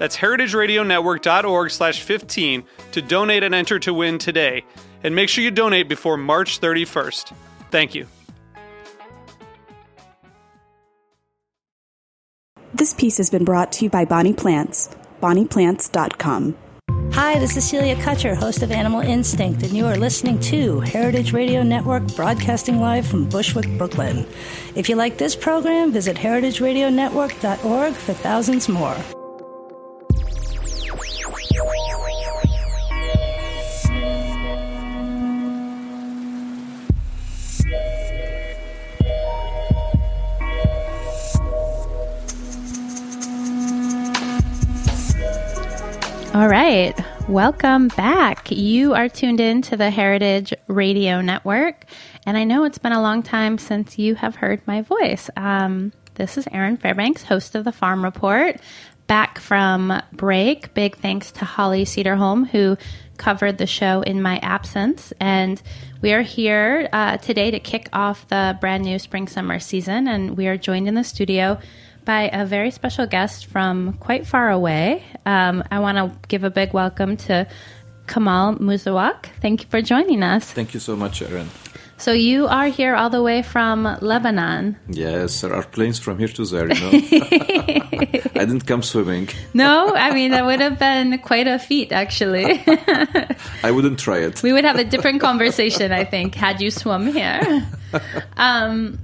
That's heritageradionetwork.org slash 15 to donate and enter to win today. And make sure you donate before March 31st. Thank you. This piece has been brought to you by Bonnie Plants, bonnieplants.com. Hi, this is Celia Kutcher, host of Animal Instinct, and you are listening to Heritage Radio Network, broadcasting live from Bushwick, Brooklyn. If you like this program, visit heritageradionetwork.org for thousands more. All right. Welcome back. You are tuned in to the Heritage Radio Network. And I know it's been a long time since you have heard my voice. Um, this is Erin Fairbanks, host of the Farm Report, back from break. Big thanks to Holly Cedarholm, who covered the show in my absence. And we are here uh, today to kick off the brand new spring summer season. And we are joined in the studio by a very special guest from quite far away. Um, I want to give a big welcome to Kamal Mouzawak. Thank you for joining us. Thank you so much, Erin. So you are here all the way from Lebanon. Yes, there are planes from here to there. You know? I didn't come swimming. No, I mean that would have been quite a feat, actually. I wouldn't try it. We would have a different conversation, I think, had you swum here. Um,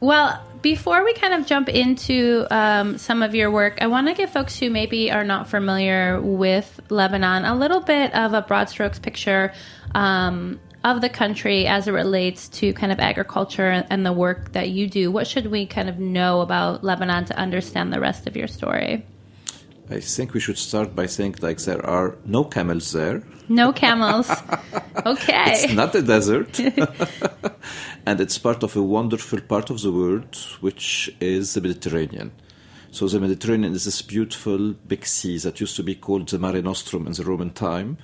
well, before we kind of jump into um, some of your work, I want to give folks who maybe are not familiar with Lebanon a little bit of a broad strokes picture um, of the country as it relates to kind of agriculture and the work that you do. What should we kind of know about Lebanon to understand the rest of your story? I think we should start by saying like there are no camels there. No camels. Okay. It's not a desert. and it's part of a wonderful part of the world, which is the Mediterranean. So the Mediterranean is this beautiful big sea that used to be called the Mare Nostrum in the Roman time.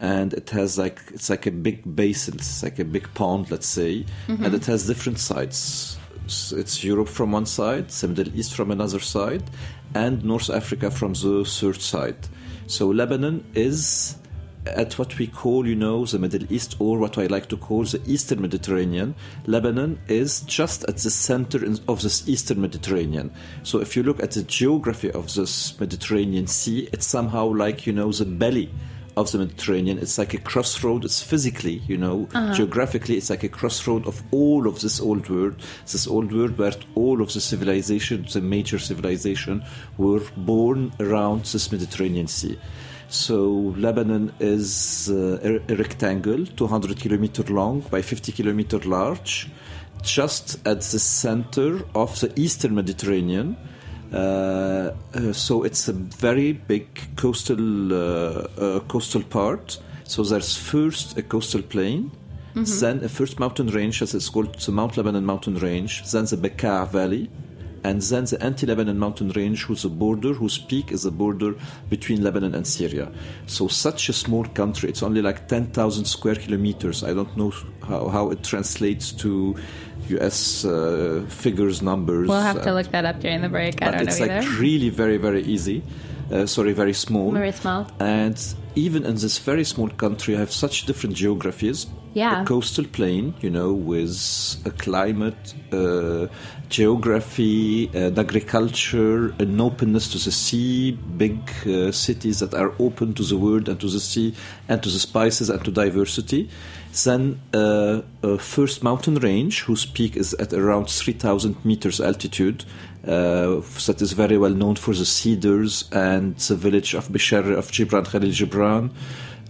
And it has like it's like a big basin, it's like a big pond, let's say, mm-hmm. and it has different sides. It's Europe from one side, the Middle East from another side, and North Africa from the third side. So Lebanon is at what we call, you know, the Middle East, or what I like to call the Eastern Mediterranean. Lebanon is just at the center of this Eastern Mediterranean. So if you look at the geography of this Mediterranean Sea, it's somehow like, you know, the belly of the Mediterranean. It's like a crossroad. It's physically, you know, uh-huh. geographically, it's like a crossroad of all of this old world. This old world where all of the civilizations, the major civilization, were born around this Mediterranean Sea. So Lebanon is uh, a, rectangle, 200 kilometer long by 50 kilometer large, just at the center of the eastern Mediterranean. Uh, uh, so it's a very big coastal uh, uh, coastal part. So there's first a coastal plain, mm-hmm. then a first mountain range, as it's called, the Mount Lebanon mountain range, then the Bekaa Valley, and then the anti-Lebanon mountain range, whose border, whose peak is the border between Lebanon and Syria. So such a small country, it's only like 10,000 square kilometers. I don't know how, how it translates to U.S. Uh, figures, numbers. We'll have to look that up during the break. I but it's like either. really very, very easy. Uh, sorry, very small. Very small. And even in this very small country, I have such different geographies. Yeah. A coastal plain, you know, with a climate, uh, geography, and agriculture, an openness to the sea, big uh, cities that are open to the world and to the sea and to the spices and to diversity. Then uh, a first mountain range, whose peak is at around 3,000 meters altitude, uh, that is very well known for the cedars and the village of Bisharra of Gibran Khalil Gibran.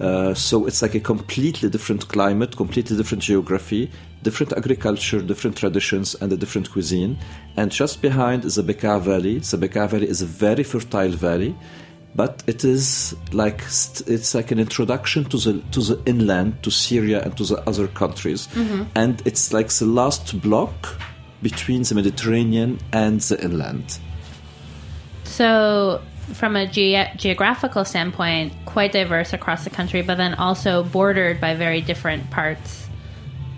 Uh, so it's like a completely different climate, completely different geography, different agriculture, different traditions, and a different cuisine. And just behind is the Bekaa Valley. The Bekaa Valley is a very fertile valley, but it is like st- it's like an introduction to the to the inland, to Syria and to the other countries, and it's like the last block between the Mediterranean and the inland. So, from a ge- geographical standpoint, quite diverse across the country, but then also bordered by very different parts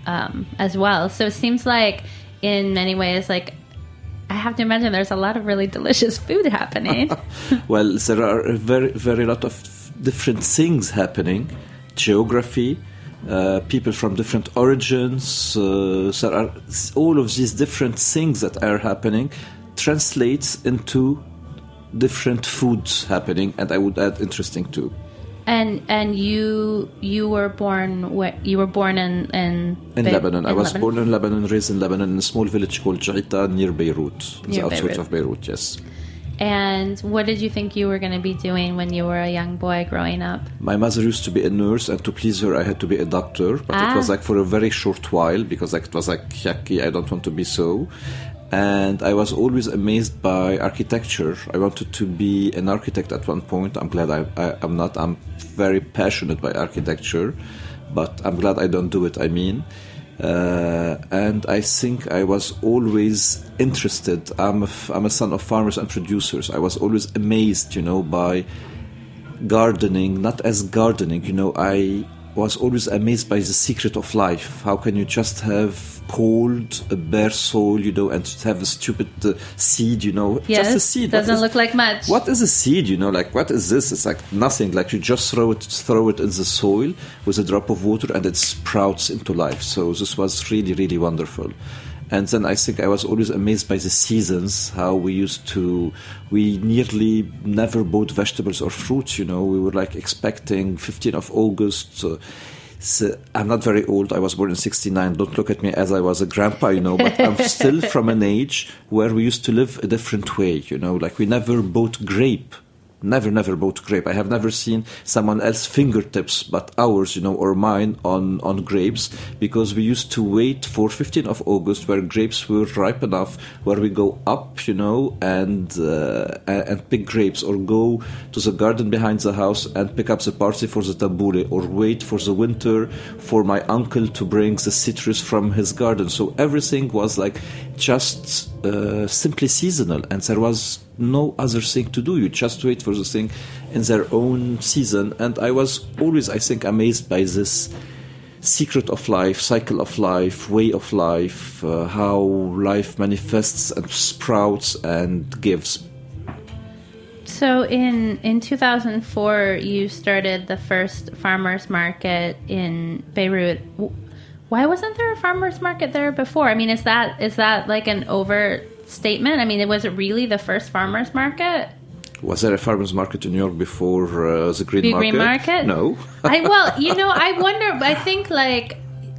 um, as well. So it seems like, in many ways, like I have to imagine there's a lot of really delicious food happening. Well, there are a very, very lot of different things happening. Geography, uh, people from different origins. Uh, there are all of these different things that are happening translates into different foods happening, and I would add interesting too. and and you you were born where you were born in in, In Be- Lebanon, I was Lebanon? born in Lebanon, raised in Lebanon, in a small village called Jaita near Beirut, Near the outskirts of Beirut. Yes. And what did you think you were going to be doing when you were a young boy growing up? My mother used to be a nurse, and to please her, I had to be a doctor. But it was Ah. like for a very short while because like it was like yucky. I don't want to be so. And I was always amazed by architecture. I wanted to be an architect at one point. I'm glad I, I, I'm not. I'm very passionate by architecture, but I'm glad I don't do it. I mean, uh, and I think I was always interested. I'm a, f- I'm a son of farmers and producers. I was always amazed, you know, by gardening, not as gardening, you know, I was always amazed by the secret of life. How can you just have cold, a bare soil, you know, and just have a stupid uh, seed, you know, Yes, just a seed. Doesn't is- look like much. What is a seed? You know, like what is this? It's like nothing. Like you just throw it, throw it in the soil with a drop of water, and it sprouts into life. So this was really, really wonderful. And then I think I was always amazed by the seasons. How we used to, we nearly never bought vegetables or fruits. You know, we were like expecting 15th of August. Uh, so I'm not very old. I was born in '69. Don't look at me as I was a grandpa, you know. But I'm still from an age where we used to live a different way, you know. Like we never bought grape, never, never bought grape. I have never seen someone else fingertips, but ours, you know, or mine on on grapes, because we used to wait for 15th of August, where grapes were ripe enough, where we go up, you know, and uh, and pick grapes, or go to the garden behind the house and pick up the party for the tabbouleh, or wait for the winter for my uncle to bring the citrus from his garden. So everything was like just uh, simply seasonal, and there was no other thing to do. You just wait for the thing in their own season. And I was always, I think, amazed by this secret of life, cycle of life, way of life, uh, how life manifests and sprouts and gives. So in in 2004, you started the first farmers market in Beirut. Why wasn't there a farmers market there before? I mean, is that is that like an overstatement? I mean, was it really the first farmers market? Was there a farmers market in New York before uh, the Green The Market? Green Market? No. I well, you know, I wonder. I think like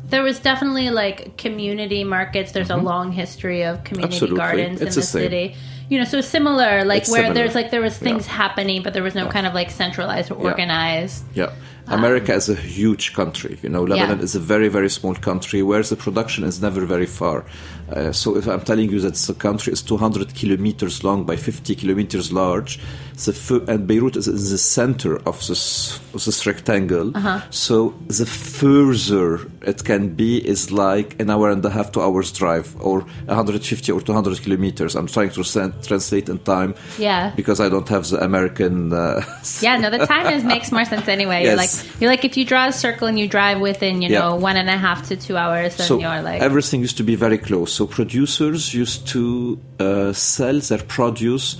there was definitely like community markets. There's a long history of community Mm-hmm. Absolutely. gardens It's in the the same. city. You know, so similar, like It's where similar. there's like there was things Yeah. happening, but there was no kind of like centralized or Yeah. organized. Yeah. America is a huge country. You know, Lebanon Yeah. is a very, very small country where the production is never very far. Uh, so if I'm telling you that the country is 200 kilometers long by 50 kilometers large, the and Beirut is in the center of this, this rectangle. Uh-huh. So the further it can be is like an hour and a half, two hours drive, or 150 or 200 kilometers. I'm trying to translate in time Yeah. because I don't have the American. Uh, Yeah, no, the time is makes more sense anyway. Yes. like you're like if you draw a circle and you drive within, you Yeah. know, one and a half to two hours, then so you're like everything used to be very close. So producers used to uh, sell their produce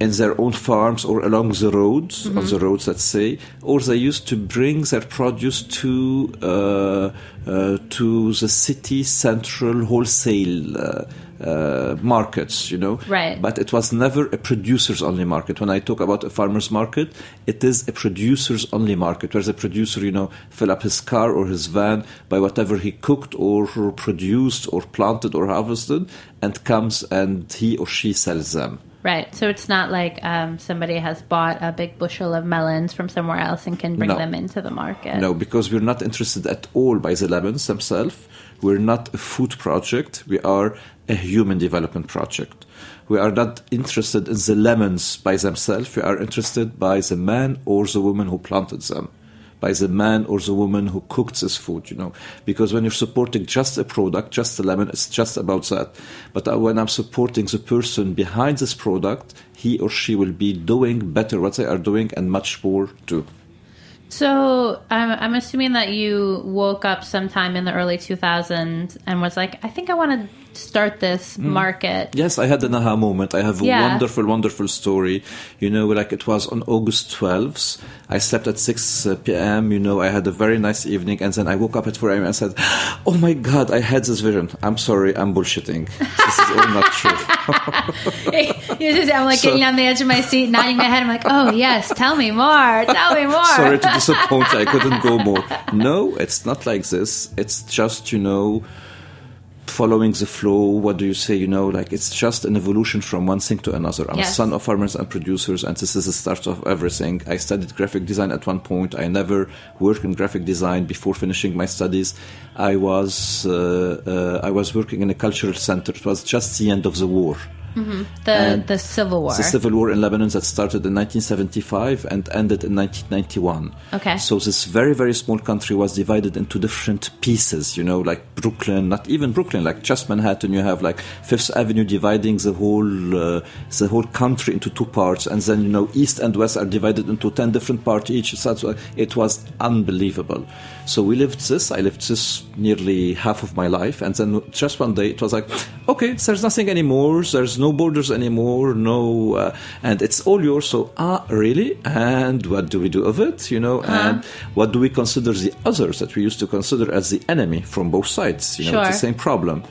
in their own farms or along the roads, on the roads, let's say, or they used to bring their produce to uh, uh, to the city central wholesale. Uh, markets, you know. Right. But it was never a producers only market. When I talk about a farmer's market, it is a producers only market where the producer, you know, fill up his car or his van by whatever he cooked or produced or planted or harvested and comes and he or she sells them. Right. So it's not like um, somebody has bought a big bushel of melons from somewhere else and can bring No. them into the market. No, because we're not interested at all by the lemons themselves. We're not a food project. We are a human development project. We are not interested in the lemons by themselves. We are interested by the man or the woman who planted them, by the man or the woman who cooked this food, you know. Because when you're supporting just a product, just a lemon, it's just about that. But uh, when I'm supporting the person behind this product, he or she will be doing better what they are doing and much more too. So I'm, I'm assuming that you woke up sometime in the early 2000s and was like, I think I want to start this market. Yes, I had an aha moment. I have a Yeah. wonderful, wonderful story. You know, like it was on August 12th. I slept at 6 uh, p.m. You know, I had a very nice evening. And then I woke up at 4 a.m. and said, Oh my God, I had this vision. I'm sorry, I'm bullshitting. This is all not true. You're just- I'm like So- getting on the edge of my seat, nodding my head. I'm like, oh, yes, tell me more. Tell me more. sorry to disappoint you. I couldn't go more. No, it's not like this. It's just, you know, following the flow. What do you say? You know, like it's just an evolution from one thing to another. I'm a son of farmers and producers, and this is the start of everything. I studied graphic design at one point. I never worked in graphic design before finishing my studies. I was uh, uh, I was working in a cultural center. It was just the end of the war. The, and the Civil War. The civil war in Lebanon that started in 1975 and ended in 1991. Okay. So this very very small country was divided into different pieces. You know, like Brooklyn, not even Brooklyn, like just Manhattan. You have like Fifth Avenue dividing the whole uh, the whole country into two parts, and then you know East and West are divided into ten different parts each. So it was unbelievable. So we lived this. I lived this nearly half of my life, and then just one day it was like, okay, there's nothing anymore. There's no borders anymore. No, uh, and it's all yours. So ah, really? And what do we do of it? You know, and what do we consider the others that we used to consider as the enemy from both sides? You know, it's Sure. the same problem.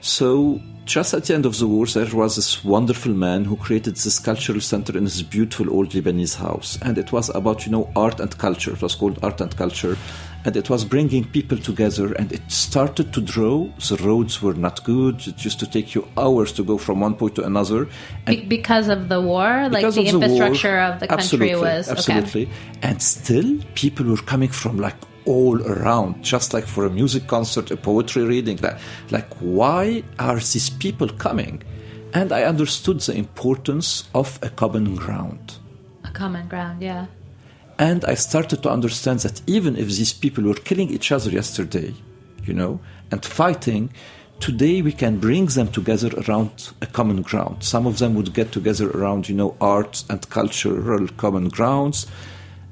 So just at the end of the war, there was this wonderful man who created this cultural center in his beautiful old Lebanese house, and it was about you know art and culture. It was called art and culture, and it was bringing people together. And it started to draw. The roads were not good. It used to take you hours to go from one point to another. And Be- because of the war, like the of war, infrastructure of the country absolutely, was okay. absolutely, and still people were coming from like all around, just like for a music concert, a poetry reading. Like, like why are these people coming? And I understood the importance of a common ground. a common ground. Yeah. And I started to understand that even if these people were killing each other yesterday, you know, and fighting, today we can bring them together around a common ground. Some of them would get together around, you know, art and cultural common grounds.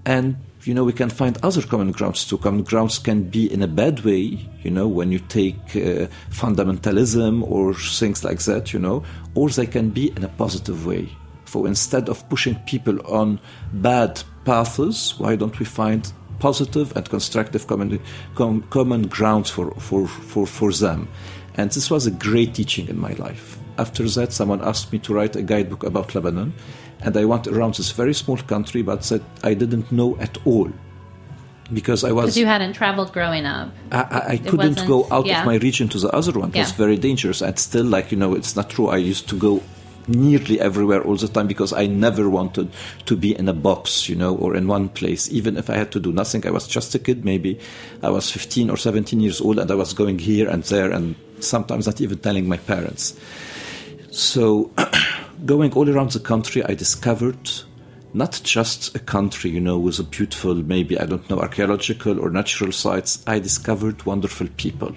And, you know, we can find other common grounds too. Common grounds can be in a bad way, you know, when you take uh, fundamentalism or things like that, you know, or they can be in a positive way. So instead of pushing people on bad paths, why don't we find positive and constructive common, com, common grounds for, for, for, for them? And this was a great teaching in my life. After that, someone asked me to write a guidebook about Lebanon, and I went around this very small country, but that I didn't know at all. Because I was Because you hadn't traveled growing up. I, I, I couldn't go out yeah. of my region to the other one. It was very dangerous. And still, like, you know, it's not true. I used to go nearly everywhere all the time because I never wanted to be in a box, you know, or in one place. Even if I had to do nothing, I was just a kid, maybe. I was 15 or 17 years old and I was going here and there and sometimes not even telling my parents. So, going all around the country, I discovered not just a country, you know, with a beautiful, maybe, I don't know, archaeological or natural sites. I discovered wonderful people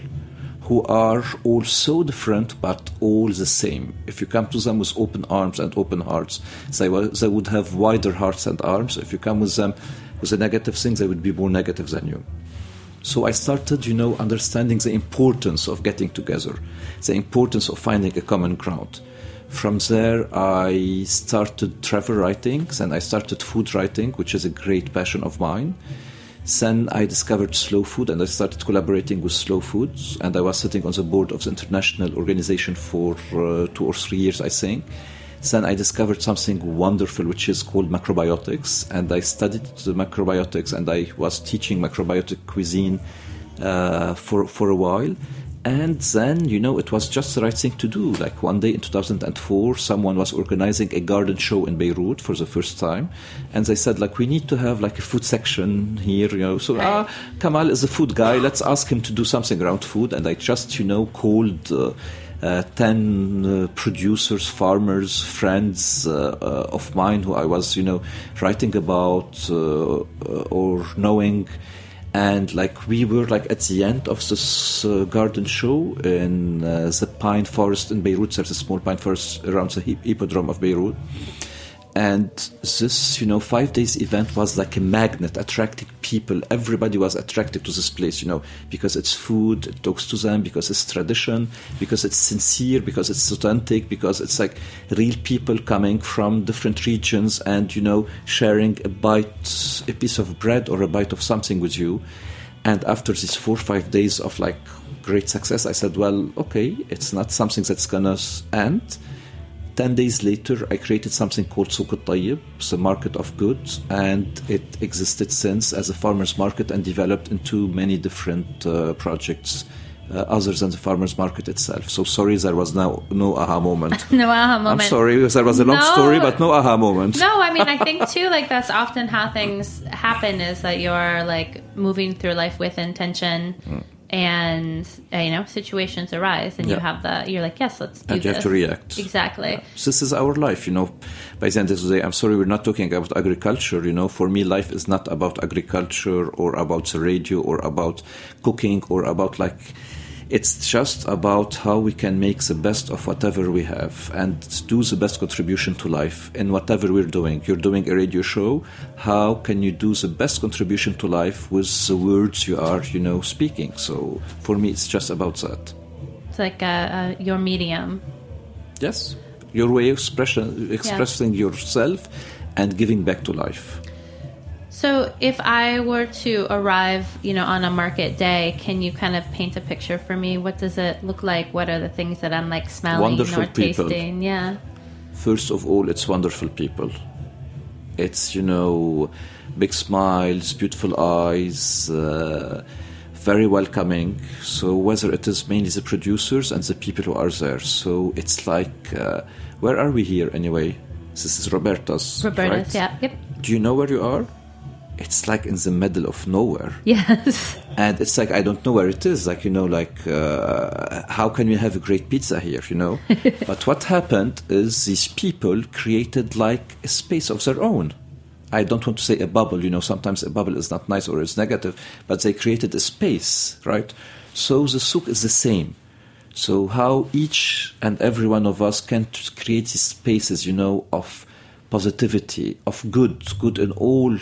who are all so different but all the same. If you come to them with open arms and open hearts, they, they would have wider hearts and arms. If you come with them with a negative thing, they would be more negative than you. So I started, you know, understanding the importance of getting together, the importance of finding a common ground. From there, I started travel writing, and I started food writing, which is a great passion of mine. Then I discovered Slow Food and I started collaborating with Slow Foods. And I was sitting on the board of the international organization for uh, two or three years, I think. Then I discovered something wonderful, which is called macrobiotics. And I studied the macrobiotics and I was teaching macrobiotic cuisine uh, for, for a while. And then, you know, it was just the right thing to do. Like one day in 2004, someone was organizing a garden show in Beirut for the first time. And they said, like, we need to have like a food section here, you know. So, right. ah, Kamal is a food guy. Let's ask him to do something around food. And I just, you know, called. Uh, uh, 10 uh, producers, farmers, friends uh, uh of mine who I was, you know, writing about uh, uh, or knowing and like we were like at the end of this uh, garden show in uh, the pine forest in Beirut. There's a small pine forest around the hippodrome of Beirut, and this you know five days event was like a magnet attracting people. Everybody was attracted to this place you know because it's food it talks to them because it's tradition because it's sincere because it's authentic because it's like real people coming from different regions and you know sharing a bite a piece of bread or a bite of something with you. And after these four or five days of like great success i said well okay it's not something that's gonna end 10 days later, I created something called Souk the market of goods, and it existed since as a farmer's market and developed into many different uh, projects. Uh, other than the farmers market itself. So sorry, there was no no aha moment. no aha moment. I'm sorry, there was a long no, story, but no aha moment. No, I mean I think too, like that's often how things happen. Is that you're like moving through life with intention. Mm and uh, you know situations arise and yeah. you have the you're like yes let's do and you this. have to react exactly yeah. this is our life you know by the end of the day i'm sorry we're not talking about agriculture you know for me life is not about agriculture or about the radio or about cooking or about like it's just about how we can make the best of whatever we have and do the best contribution to life in whatever we're doing. You're doing a radio show. How can you do the best contribution to life with the words you are, you know, speaking? So for me, it's just about that. It's like uh, uh, your medium. Yes, your way of expression, expressing yeah. yourself and giving back to life. So, if I were to arrive, you know, on a market day, can you kind of paint a picture for me? What does it look like? What are the things that I'm like smelling wonderful or people. tasting? Yeah. First of all, it's wonderful people. It's you know, big smiles, beautiful eyes. Uh, very welcoming. So whether it is mainly the producers and the people who are there, so it's like, uh, where are we here anyway? This is Roberta's. Roberta's, right? yeah, yep. Do you know where you are? It's like in the middle of nowhere. Yes. And it's like I don't know where it is. Like you know, like uh, how can we have a great pizza here? You know. but what happened is these people created like a space of their own. I don't want to say a bubble. You know, sometimes a bubble is not nice or it's negative, but they created a space, right? So the souk is the same. So how each and every one of us can create these spaces, you know, of positivity, of good, good in all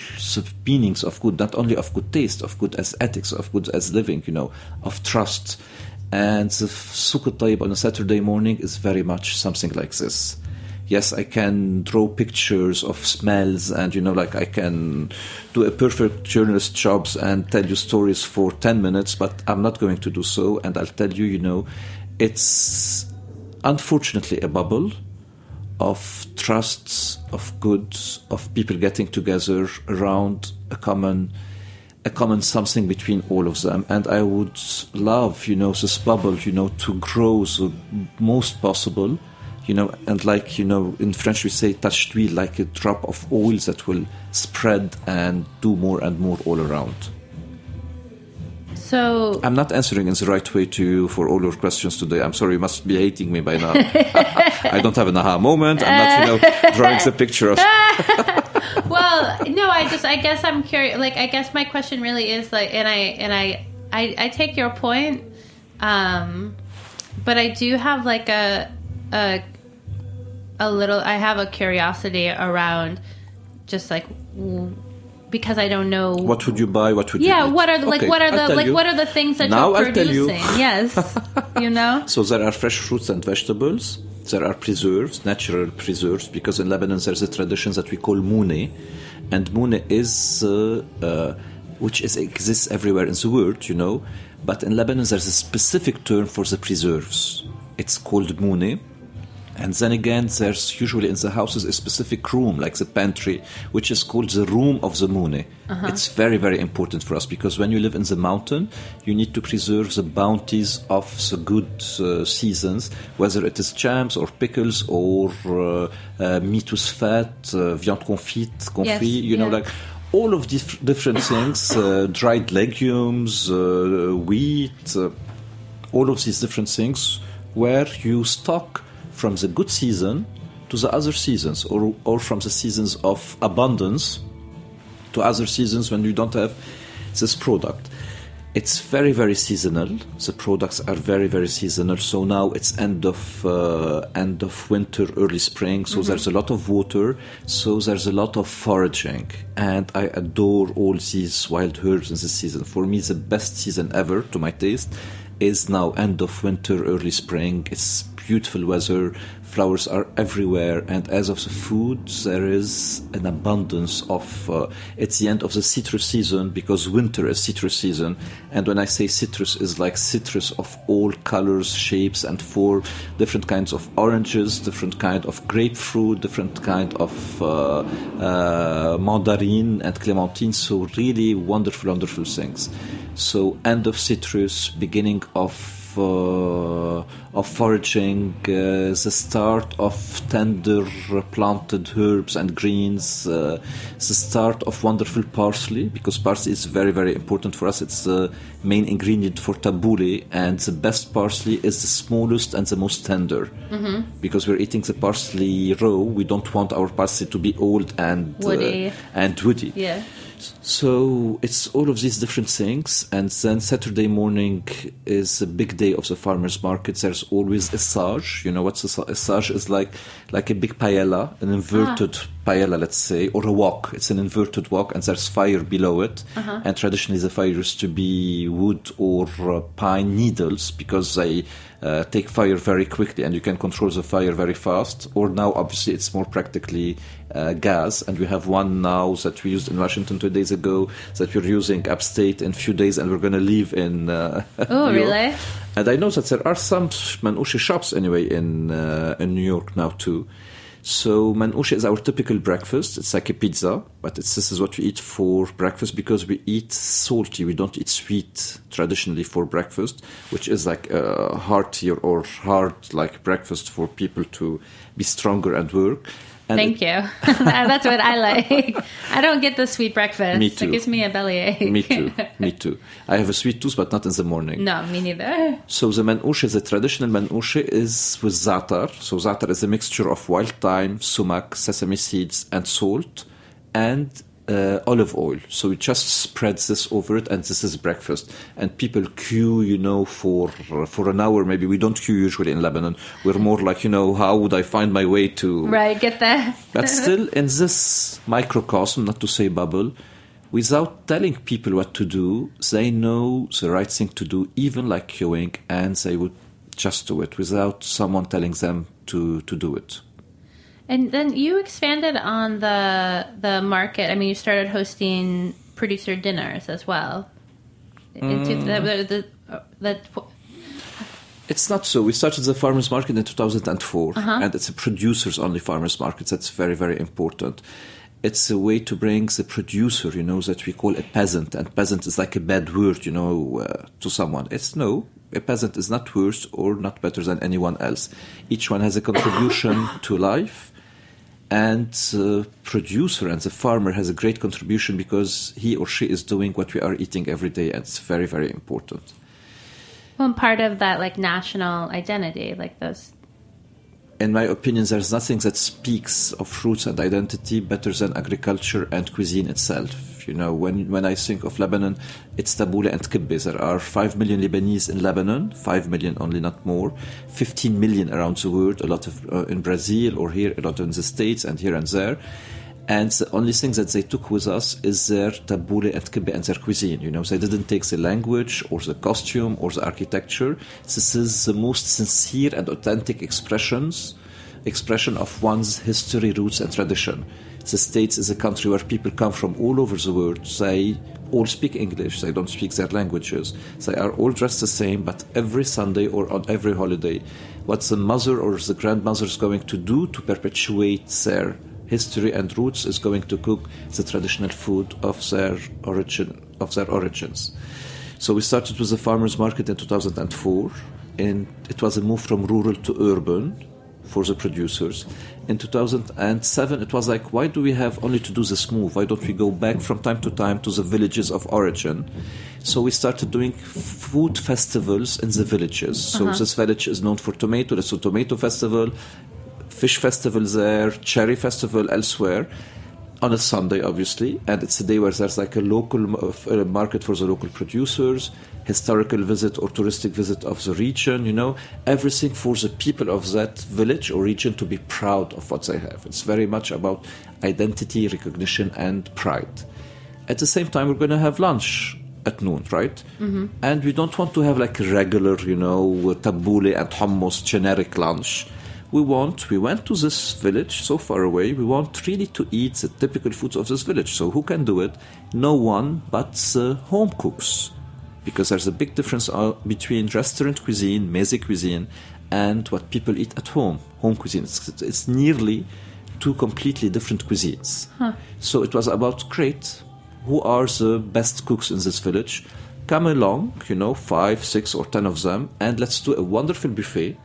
meanings of good, not only of good taste, of good as ethics, of good as living, you know, of trust. And the Tayeb on a Saturday morning is very much something like this. Yes, I can draw pictures of smells and, you know, like I can do a perfect journalist jobs and tell you stories for 10 minutes, but I'm not going to do so. And I'll tell you, you know, it's unfortunately a bubble of trusts, of goods, of people getting together around a common a common something between all of them. And I would love, you know, this bubble, you know, to grow the most possible, you know, and like, you know, in French we say touch like a drop of oil that will spread and do more and more all around. So I'm not answering in the right way to you for all your questions today. I'm sorry, you must be hating me by now. I don't have an aha moment. I'm not, you know, drawing the picture of. well, no, I just, I guess I'm curious. Like, I guess my question really is like, and I, and I, I, I take your point, um, but I do have like a, a, a little. I have a curiosity around, just like because I don't know what would you buy. What would you buy? yeah? You what are the, like okay, what are the like you. what are the things that now you're I'll producing? You. yes, you know. So there are fresh fruits and vegetables. There are preserves, natural preserves, because in Lebanon there's a tradition that we call mune, and mune is uh, uh, which is, exists everywhere in the world, you know. But in Lebanon there's a specific term for the preserves. It's called moune and then again, there's usually in the houses a specific room, like the pantry, which is called the room of the moune. Uh-huh. It's very, very important for us because when you live in the mountain, you need to preserve the bounties of the good uh, seasons, whether it is jams or pickles or uh, uh, meat with fat, uh, viande confite, confit, yes, you know, like all of these different things, uh, dried legumes, uh, wheat, all of these different things, where you stock from the good season to the other seasons, or, or from the seasons of abundance to other seasons when you don't have this product. It's very, very seasonal. The products are very, very seasonal. So now it's end of uh, end of winter, early spring. So mm-hmm. there's a lot of water. So there's a lot of foraging, and I adore all these wild herbs in this season. For me, the best season ever to my taste is now end of winter, early spring. It's beautiful weather, flowers are everywhere, and as of the food, there is an abundance of. Uh, it's the end of the citrus season because winter is citrus season, and when I say citrus, is like citrus of all colors, shapes, and form. Different kinds of oranges, different kind of grapefruit, different kind of uh, uh, mandarin and clementine. So really wonderful, wonderful things. So end of citrus, beginning of of foraging, uh, the start of tender planted herbs and greens, uh, the start of wonderful parsley, because parsley is very, very important for us. It's the main ingredient for tabbouleh, and the best parsley is the smallest and the most tender. Mm-hmm. Because we're eating the parsley raw, we don't want our parsley to be old and woody. and woody. Yeah. So it's all of these different things, and then Saturday morning is a big day of the farmers market. There's always a saj. You know what's a, a saj is like like a big paella, an inverted ah. Paella, let's say, or a wok. It's an inverted wok, and there's fire below it. Uh-huh. And traditionally, the fire used to be wood or uh, pine needles because they uh, take fire very quickly and you can control the fire very fast. Or now, obviously, it's more practically uh, gas, and we have one now that we used in Washington two days ago that we're using upstate in a few days, and we're going to leave in. Uh, oh, really? And I know that there are some manouche shops anyway in uh, in New York now too. So manouche is our typical breakfast. It's like a pizza, but this is what we eat for breakfast because we eat salty. We don't eat sweet traditionally for breakfast, which is like a heartier or hard like breakfast for people to be stronger and work. And Thank you. That's what I like. I don't get the sweet breakfast. Me too. It gives me a bellyache. me too. Me too. I have a sweet tooth, but not in the morning. No, me neither. So the manouche, the traditional manouche, is with za'atar. So za'atar is a mixture of wild thyme, sumac, sesame seeds, and salt, and uh, olive oil. So we just spread this over it, and this is breakfast. And people queue, you know, for for an hour. Maybe we don't queue usually in Lebanon. We're more like, you know, how would I find my way to right get there? but still, in this microcosm, not to say bubble, without telling people what to do, they know the right thing to do, even like queuing, and they would just do it without someone telling them to to do it. And then you expanded on the the market. I mean, you started hosting producer dinners as well. Mm. The, the, it's not so. We started the farmers market in 2004, uh-huh. and it's a producers only farmers market. That's very very important. It's a way to bring the producer, you know, that we call a peasant, and peasant is like a bad word, you know, uh, to someone. It's no, a peasant is not worse or not better than anyone else. Each one has a contribution to life and the producer and the farmer has a great contribution because he or she is doing what we are eating every day and it's very very important. Well part of that like national identity like those in my opinion there's nothing that speaks of roots and identity better than agriculture and cuisine itself you know, when, when I think of Lebanon, it's tabbouleh and kibbeh. There are 5 million Lebanese in Lebanon, 5 million only, not more. 15 million around the world, a lot of uh, in Brazil or here, a lot in the States and here and there. And the only thing that they took with us is their tabbouleh and kibbeh and their cuisine. You know, they didn't take the language or the costume or the architecture. This is the most sincere and authentic expressions, expression of one's history, roots, and tradition. The States is a country where people come from all over the world. They all speak English. They don't speak their languages. They are all dressed the same, but every Sunday or on every holiday, what the mother or the grandmother is going to do to perpetuate their history and roots is going to cook the traditional food of their origin of their origins. So we started with the farmers market in 2004, and it was a move from rural to urban for the producers. In 2007, it was like, why do we have only to do this move? Why don't we go back from time to time to the villages of origin? So we started doing food festivals in the villages. So uh-huh. this village is known for tomato. There's a tomato festival, fish festival there, cherry festival elsewhere on a Sunday, obviously, and it's a day where there's like a local uh, market for the local producers, historical visit or touristic visit of the region, you know, everything for the people of that village or region to be proud of what they have. It's very much about identity, recognition, and pride. At the same time, we're going to have lunch at noon, right? Mm-hmm. And we don't want to have like a regular, you know, tabbouleh and hummus generic lunch we want we went to this village so far away we want really to eat the typical foods of this village. So who can do it? No one but the home cooks. Because there's a big difference uh, between restaurant cuisine meze cuisine and what people eat at home home cuisine. It's, it's nearly two completely different cuisines. Huh. so it was about great who are the best cooks in this village? Come along you know five six or ten of them and let's do a wonderful buffet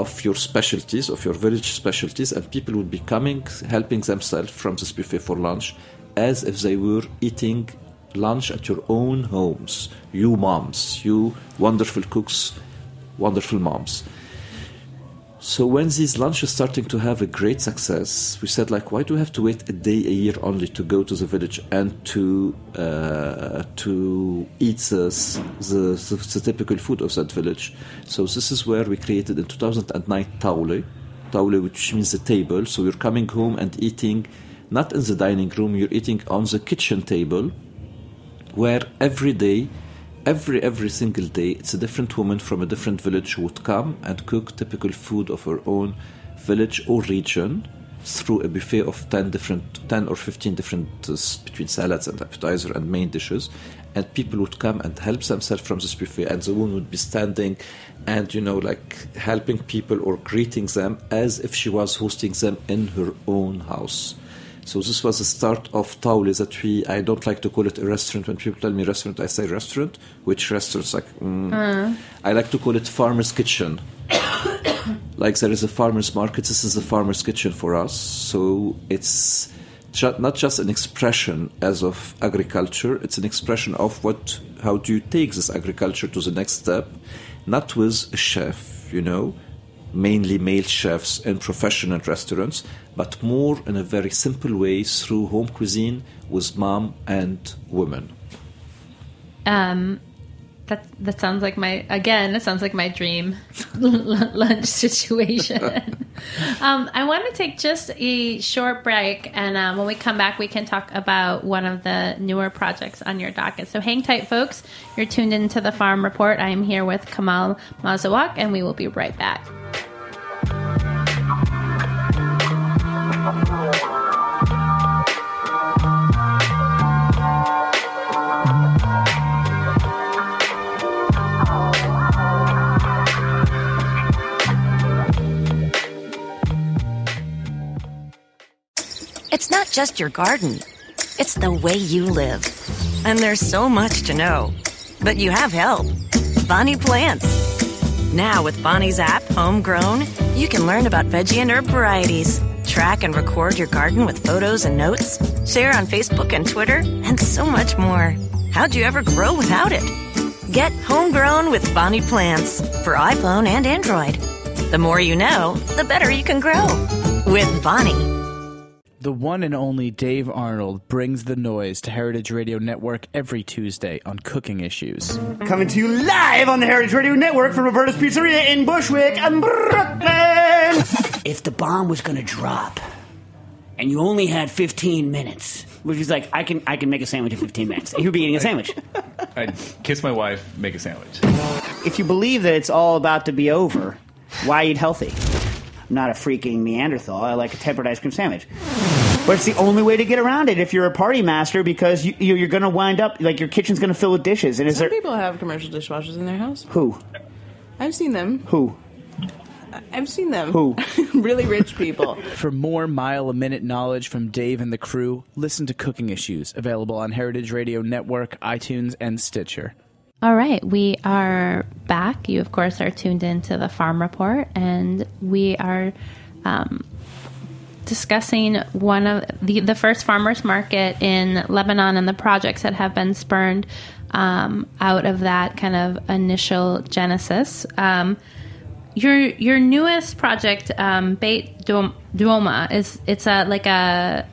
of your specialties, of your village specialties, and people would be coming, helping themselves from this buffet for lunch as if they were eating lunch at your own homes. You moms, you wonderful cooks, wonderful moms. So when these lunches starting to have a great success, we said like, why do we have to wait a day a year only to go to the village and to uh, to eat the, the, the, typical food of that village? So this is where we created in 2009 Tawlet, Tawlet which means the table. So you're coming home and eating not in the dining room, you're eating on the kitchen table, where every day every every single day it's a different woman from a different village who would come and cook typical food of her own village or region through a buffet of 10 different 10 or 15 different uh, between salads and appetizer and main dishes. And people would come and help themselves from this buffet. And the woman would be standing and you know like helping people or greeting them as if she was hosting them in her own house so this was the start of Tawlet that we, I don't like to call it a restaurant. When people tell me restaurant, I say restaurant. Which restaurants? Like, mm, uh. I like to call it farmer's kitchen. like there is a farmer's market, this is a farmer's kitchen for us. So it's ju- not just an expression as of agriculture, it's an expression of what, how do you take this agriculture to the next step, not with a chef, you know, mainly male chefs in professional restaurants, but more in a very simple way through home cuisine with mom and women. Um, that that sounds like my again. It sounds like my dream lunch situation. um, I want to take just a short break, and um, when we come back, we can talk about one of the newer projects on your docket. So hang tight, folks. You're tuned into the Farm Report. I am here with Kamal Mouzawak, and we will be right back. Not just your garden, it's the way you live. And there's so much to know. But you have help. Bonnie Plants. Now, with Bonnie's app, Homegrown, you can learn about veggie and herb varieties, track and record your garden with photos and notes, share on Facebook and Twitter, and so much more. How'd you ever grow without it? Get Homegrown with Bonnie Plants for iPhone and Android. The more you know, the better you can grow. With Bonnie. The one and only Dave Arnold brings the noise to Heritage Radio Network every Tuesday on cooking issues. Coming to you live on the Heritage Radio Network from Roberta's Pizzeria in Bushwick and Brooklyn. If the bomb was going to drop and you only had 15 minutes, which is like I can I can make a sandwich in 15 minutes. And you'd be eating a sandwich. I'd kiss my wife, make a sandwich. If you believe that it's all about to be over, why eat healthy? I'm not a freaking Neanderthal. I like a tempered ice cream sandwich. But it's the only way to get around it if you're a party master because you, you, you're going to wind up like your kitchen's going to fill with dishes. And is Some there people have commercial dishwashers in their house. who I've seen them. who I've seen them. Who? really rich people. For more mile a minute knowledge from Dave and the crew, listen to Cooking Issues, available on Heritage Radio Network, iTunes, and Stitcher. All right, we are back. You, of course, are tuned into the Farm Report, and we are um, discussing one of the, the first farmers market in Lebanon and the projects that have been spurned um, out of that kind of initial genesis. Um, your your newest project, um, Beit Douma, is it's a like a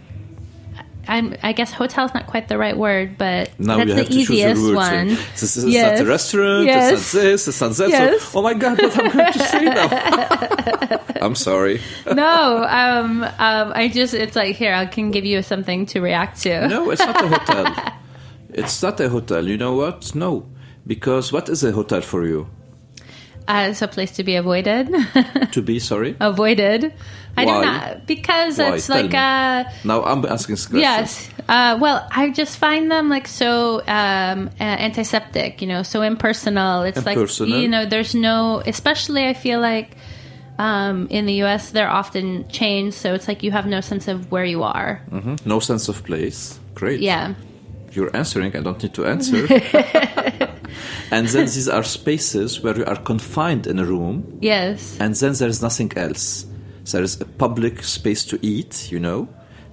I'm, I guess hotel is not quite the right word, but Now that's the have to choose your easiest one. This is Yes. not a restaurant. Yes. This. It's not that. Yes. So, oh my God! What am I'm going to say now? I'm sorry. no, um, um, I just it's like here I can give you something to react to. No, it's not a hotel. It's not a hotel. You know what? No, because what is a hotel for you? It's a place to be avoided. To be sorry. avoided. I don't Why? know because Why? it's Tell like a Now I'm asking this question. yes. Uh, well, I just find them like so um, uh, antiseptic. You know, so impersonal. It's Impersonal. like you know, there's no. Especially, I feel like. Um, in the U.S., they're often changed, so it's like you have no sense of where you are. Mm-hmm. No sense of place. Great. Yeah, You're answering. I don't need to answer. and then these are spaces where you are confined in a room, yes, and then there is nothing else. There is a public space to eat, you know.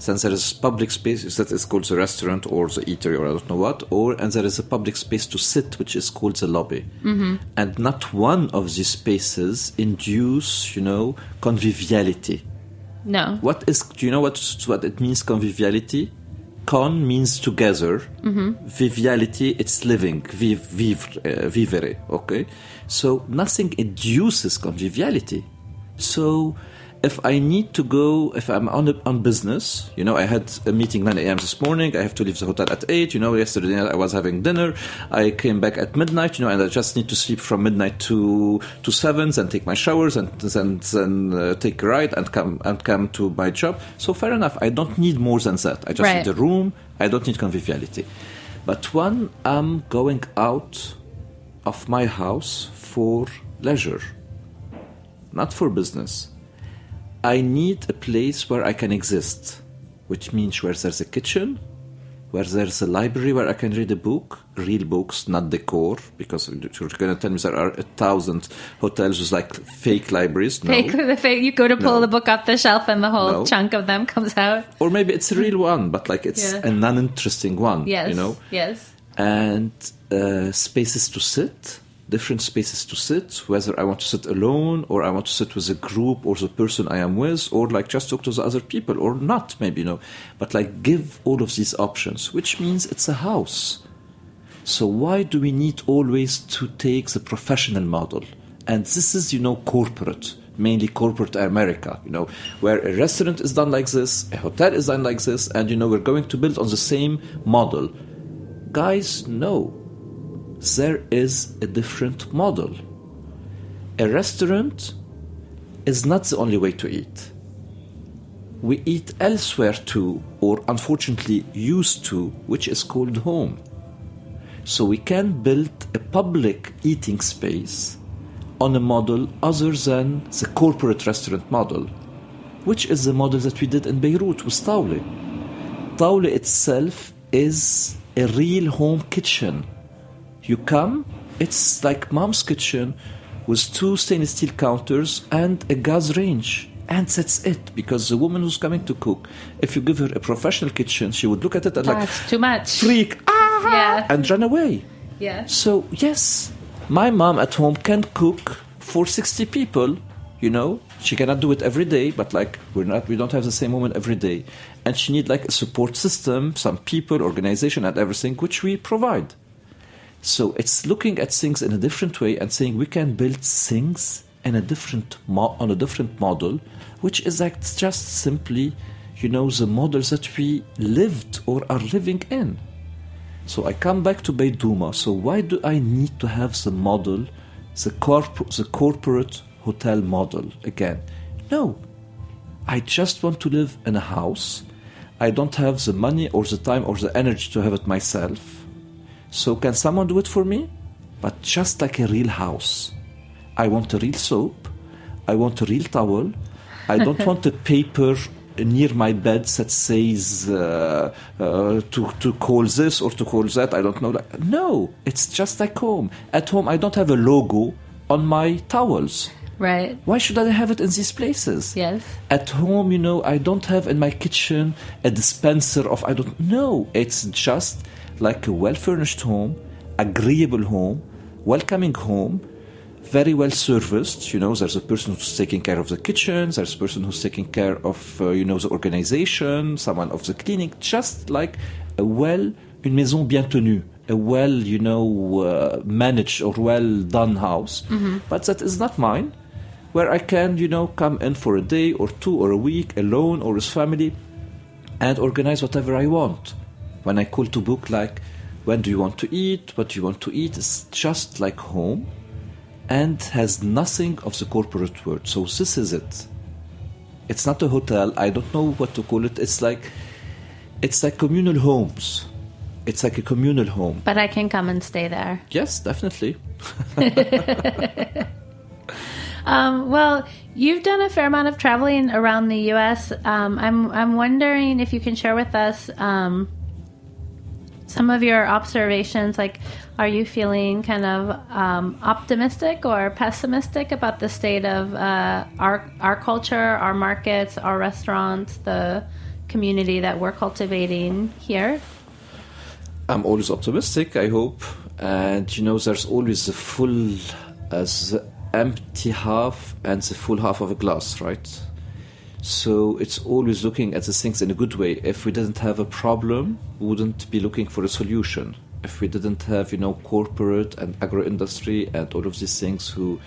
Then there is public space that is called the restaurant or the eatery or I don't know what, or and there is a public space to sit, which is called the lobby. Mm-hmm. And not one of these spaces induce, you know, conviviality. no, What is? Do you know what what it means? Conviviality. Con means together. Viviality, it's living. Viv, vivre, uh, vivere. Okay. So nothing induces conviviality. So if I need to go, if I'm on a, on business, you know, I had a meeting 9 a.m. this morning. I have to leave the hotel at 8. You know, yesterday night I was having dinner. I came back at midnight, you know, and I just need to sleep from midnight to to 7 and take my showers and then, then uh, take a ride and come and come to my job. So fair enough. I don't need more than that. I just Right. need a room. I don't need conviviality. But when I'm going out of my house for leisure, not for business. I need a place where I can exist, which means where there's a kitchen, where there's a library where I can read a book, real books, not decor, because you're going to tell me there are a thousand hotels with like fake libraries. No. fake the fake. You go to pull No. the book off the shelf, and the whole No. chunk of them comes out. Or maybe it's a real one, but like it's Yeah. a non interesting one, Yes, you know? yes. and uh, spaces to sit, different spaces to sit, whether I want to sit alone or I want to sit with a group or the person I am with, or like just talk to the other people or not, maybe, you know. But like give all of these options, which means it's a house. So why do we need always to take the professional model? And this is, you know, corporate, mainly corporate America, you know, where a restaurant is done like this, a hotel is done like this, and you know, we're going to build on the same model. Guys, no. There is a different model. A restaurant is not the only way to eat. We eat elsewhere too, or unfortunately used to, which is called home. So we can build a public eating space on a model other than the corporate restaurant model, which is the model that we did in Beirut with Tawlet. Tawlet itself is a real home kitchen. You come, it's like mom's kitchen with two stainless steel counters and a gas range. And that's it, because the woman who's coming to cook, if you give her a professional kitchen, she would look at it and like too much. freak ah, Yeah. and run away. Yeah. So yes, my mom at home can cook for sixty people. You know, she cannot do it every day, but like we're not, we don't have the same woman every day, and she need like a support system, some people, organization, and everything, which we provide. So it's looking at things in a different way and saying we can build things in a different mo- on a different model, which is like just simply you know, the models that we lived or are living in. So I come back to Beit Douma. So why do I need to have the model, the, corp- the corporate hotel model again? No. I just want to live in a house. I don't have the money or the time or the energy to have it myself. So can someone do it for me? But just like a real house. I want a real soap. I want a real towel. I don't want a paper near my bed that says uh, uh, to to call this or to call that. I don't know. No, it's just like home. At home, I don't have a logo on my towels. Right. Why should I have it in these places? Yes. At home, you know, I don't have in my kitchen a dispenser of I don't know. It's just like a well furnished home, agreeable home, welcoming home, very well serviced. You know, there's a person who's taking care of the kitchen, there's a person who's taking care of, uh, you know, the organization, someone of the cleaning, just like a well, une maison bien tenue, a well, you know, uh, managed or well done house. But that is not mine, where I can, you know, come in for a day or two or a week alone or with family and organize whatever I want. When I call to book, like, when do you want to eat? What do you want to eat? It's just like home and has nothing of the corporate world. So this is it. It's not a hotel. I don't know what to call it. It's like it's like communal homes. It's like a communal home. But I can come and stay there. Yes, definitely. Um, well, you've done a fair amount of traveling around the U.S. Um, I'm I'm wondering if you can share with us um, some of your observations. Like, are you feeling kind of um, optimistic or pessimistic about the state of uh, our our culture, our markets, our restaurants, the community that we're cultivating here? I'm always optimistic, I hope. And you know, there's always the full, as the empty half and the full half of a glass, right? So it's always looking at the things in a good way. If we didn't have a problem, we wouldn't be looking for a solution. If we didn't have, you know, corporate and agro industry and all of these things who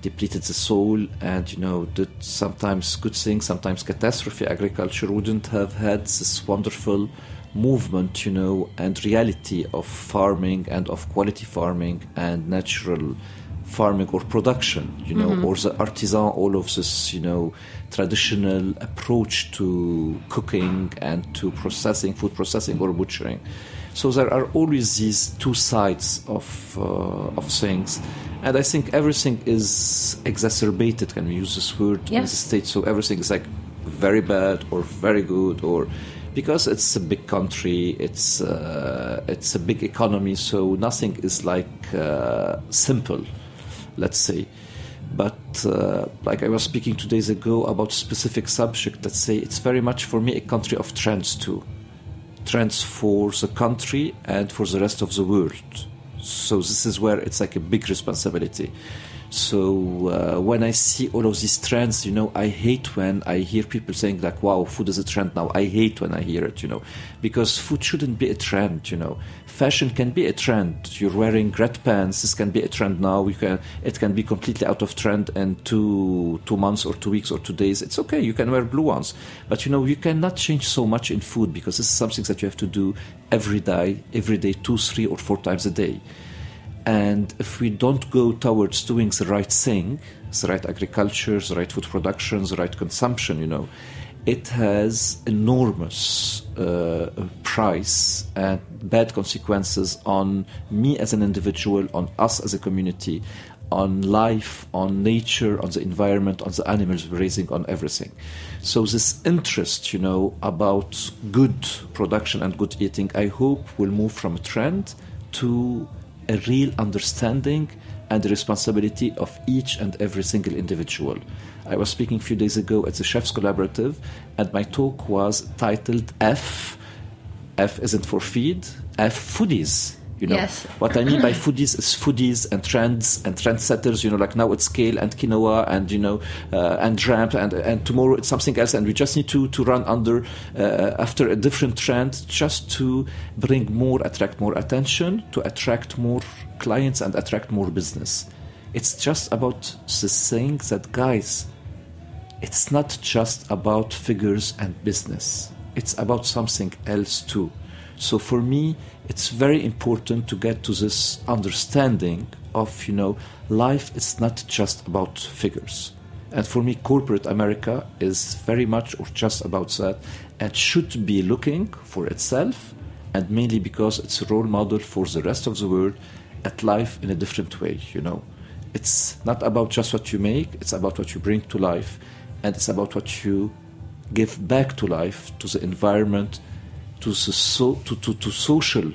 depleted the soul and you know did sometimes good things sometimes catastrophe agriculture wouldn't have had this wonderful movement you know and reality of farming and of quality farming and natural farming or production you know or the artisan all of this you know traditional approach to cooking and to processing food processing or butchering so there are always these two sides of uh, of things, and I think everything is exacerbated. Can we use this word in Yeah. the states? So everything is like very bad or very good, or because it's a big country, it's uh, it's a big economy, so nothing is like uh, simple. Let's say. But uh, like I was speaking two days ago about specific subject, let's say it's very much for me a country of trends too trends for the country and for the rest of the world. So this is where it's like a big responsibility. So uh, when I see all of these trends, you know, I hate when I hear people saying like, "Wow, food is a trend now." I hate when I hear it, you know, because food shouldn't be a trend. You know, fashion can be a trend. You're wearing red pants. This can be a trend now. You can. It can be completely out of trend in two two months or two weeks or two days. It's okay. You can wear blue ones, but you know, you cannot change so much in food because this is something that you have to do every day, every day, two, three, or four times a day. And if we don't go towards doing the right thing, the right agriculture, the right food production, the right consumption, you know, it has enormous uh, price and bad consequences on me as an individual, on us as a community, on life, on nature, on the environment, on the animals we're raising, on everything. So this interest, you know, about good production and good eating, I hope will move from a trend to a real understanding and the responsibility of each and every single individual. I was speaking a few days ago at the Chefs Collaborative, and my talk was titled F. F isn't for feed, F foodies. You know Yes. what I mean by foodies is foodies and trends and trendsetters. You know, like now it's kale and quinoa and you know uh, and ramp and and tomorrow it's something else, and we just need to to run under uh, after a different trend just to bring more, attract more attention, to attract more clients and attract more business. It's just about the saying that guys, it's not just about figures and business. It's about something else too. So for me, it's very important to get to this understanding of, you know, life is not just about figures. And for me, corporate America is very much or just about that and should be looking for itself and mainly because it's a role model for the rest of the world at life in a different way, you know. It's not about just what you make, it's about what you bring to life and it's about what you give back to life, to the environment, to the so, to, to, to social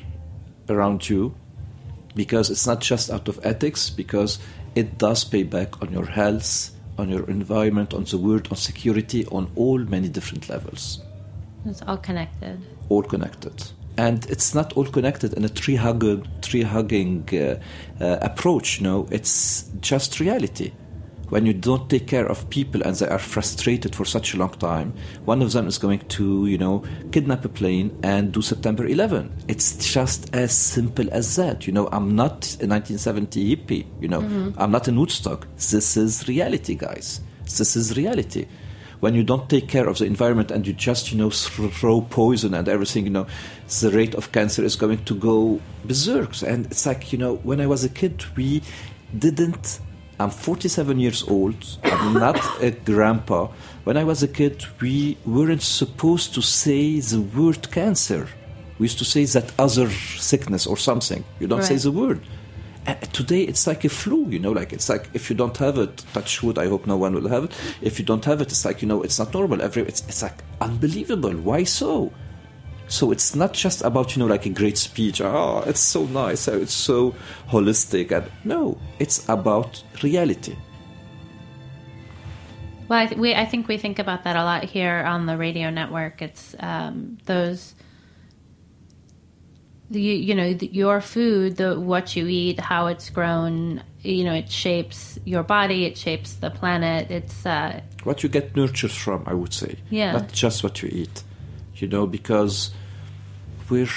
around you. Because it's not just out of ethics because it does pay back on your health on your environment on the world on security on all many different levels. It's all connected. all connected. And it's not all connected in a tree hugging tree hugging uh, uh, approach no it's just reality when you don't take care of people and they are frustrated for such a long time one of them is going to you know kidnap a plane and do september 11 it's just as simple as that you know. I'm not a 1970 hippie you know. Mm-hmm. I'm not in woodstock. This is reality guys. This is reality. When you don't take care of the environment and you just you know throw poison and everything you know the rate of cancer is going to go berserk. And it's like you know when i was a kid we didn't i'm 47 years old. I'm not a grandpa. When i was a kid we weren't supposed to say the word cancer. We used to say that other sickness or something. You don't say the word. Uh, today it's like a flu you know like it's like if you don't have it touch wood i hope no one will have it. If you don't have it it's like you know it's not normal. Every it's, it's like unbelievable. Why so so it's not just about you know like a great speech oh it's so nice oh, it's so holistic and no it's about reality Well, I, th- we, I think we think about that a lot here on the radio network. It's um, those, the, you, you know, the, your food, the what you eat, how it's grown. You know, it shapes your body. It shapes the planet. It's uh, what you get nurtured from i would say Yeah. not just what you eat you know because we're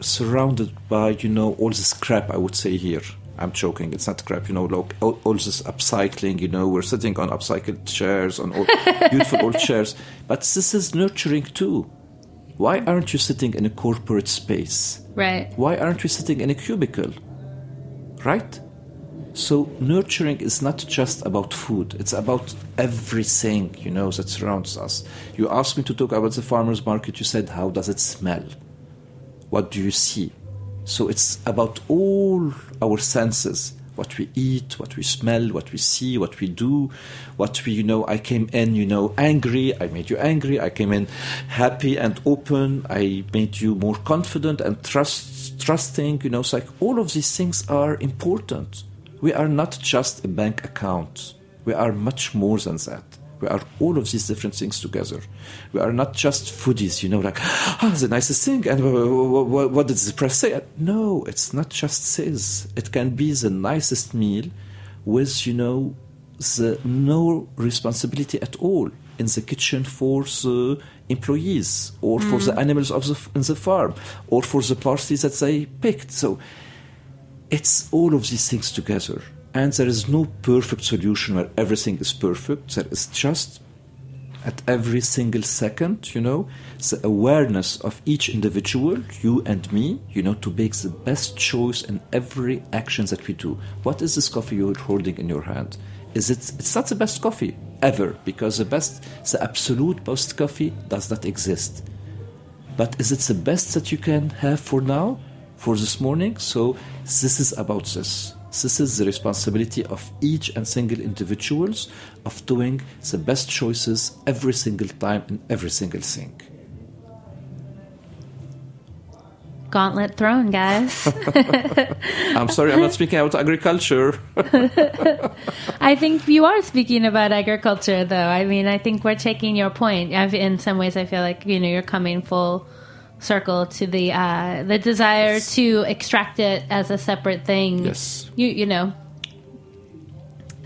surrounded by you know all this crap i would say here. I'm joking it's not crap you know like all, all this upcycling you know we're sitting on upcycled chairs on all beautiful old chairs. But this is nurturing too. Why aren't you sitting in a corporate space? Right. why aren't we sitting in a cubicle? Right so nurturing is not just about food. It's about everything you know that surrounds us. You asked me to talk about the farmers market. You said how does it smell? What do you see? So it's about all our senses. What we eat what we smell what we see what we do what we you know i came in you know angry. I made you angry. I came in happy and open. I made you more confident and trust trusting you know. It's like all of these things are important we are not just a bank account we are much more than that we are all of these different things together. We are not just foodies, you know, like, ah, the nicest thing, and what, did the press say? No, it's not just this. It can be the nicest meal with, you know, the no responsibility at all in the kitchen for the employees or for the animals of the, in the farm or for the parties that they picked. So it's all of these things together. And there is no perfect solution where everything is perfect. There is just at every single second, you know, the awareness of each individual, you and me, you know, to make the best choice in every action that we do. What is this coffee you're holding in your hand? Is it? It's not the best coffee ever because the best, the absolute best coffee does not exist. But is it the best that you can have for now, for this morning? So this is about this. This is the responsibility of each and single individuals of doing the best choices every single time in every single thing. Gauntlet thrown, guys. I'm sorry, I'm not speaking about agriculture. I think you are speaking about agriculture, though. I mean, I think we're taking your point. I've, in some ways, I feel like you know you're coming full circle to the uh, the desire to extract it as a separate thing. Yes. You you know.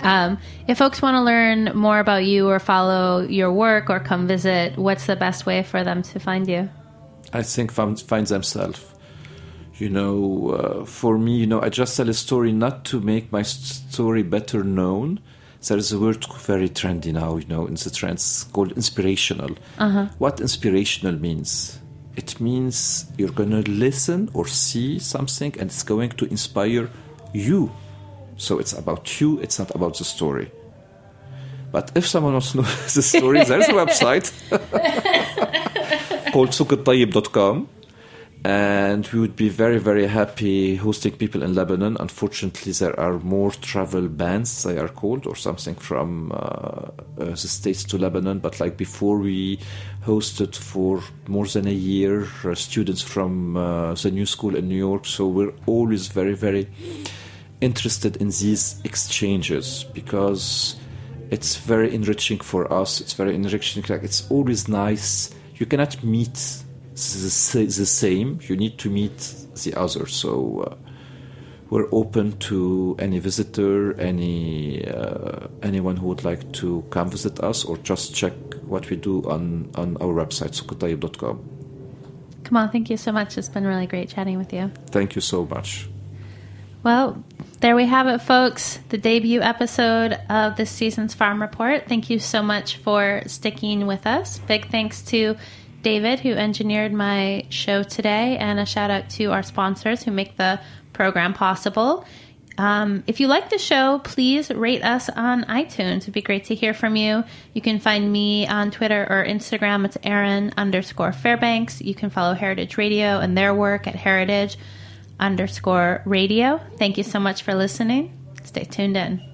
Um, if folks want to learn more about you or follow your work or come visit, what's the best way for them to find you? I think find, find themselves. You know, uh, for me, you know, I just tell a story not to make my story better known. there is a word very trendy now, you know, in the trends called inspirational. Uh-huh. What inspirational means? It means you're going to listen or see something and it's going to inspire you. So it's about you, it's not about the story. But if someone wants to know the story, there's a website called soukeltayeb.com and we would be very very happy hosting people in lebanon. Unfortunately there are more travel bans they are called or something from uh, uh, the states to lebanon. But like before we hosted for more than a year uh, students from uh, the new school in new york. So we're always very very interested in these exchanges because it's very enriching for us. It's very enriching. Like it's always nice. You cannot meet the, the same. You need to meet the other. So uh, we're open to any visitor, any uh, anyone who would like to come visit us, or just check what we do on on our website. Kamal, thank you so much. It's been really great chatting with you. Thank you so much. Well, there we have it, folks. The debut episode of this season's Farm Report. Thank you so much for sticking with us. Big thanks to David, who engineered my show today, and a shout out to our sponsors who make the program possible. Um, if you like the show, please rate us on iTunes. It'd be great to hear from you. You can find me on Twitter or Instagram. It's Erin underscore Fairbanks. You can follow Heritage Radio and their work at Heritage underscore radio. Thank you so much for listening. Stay tuned in.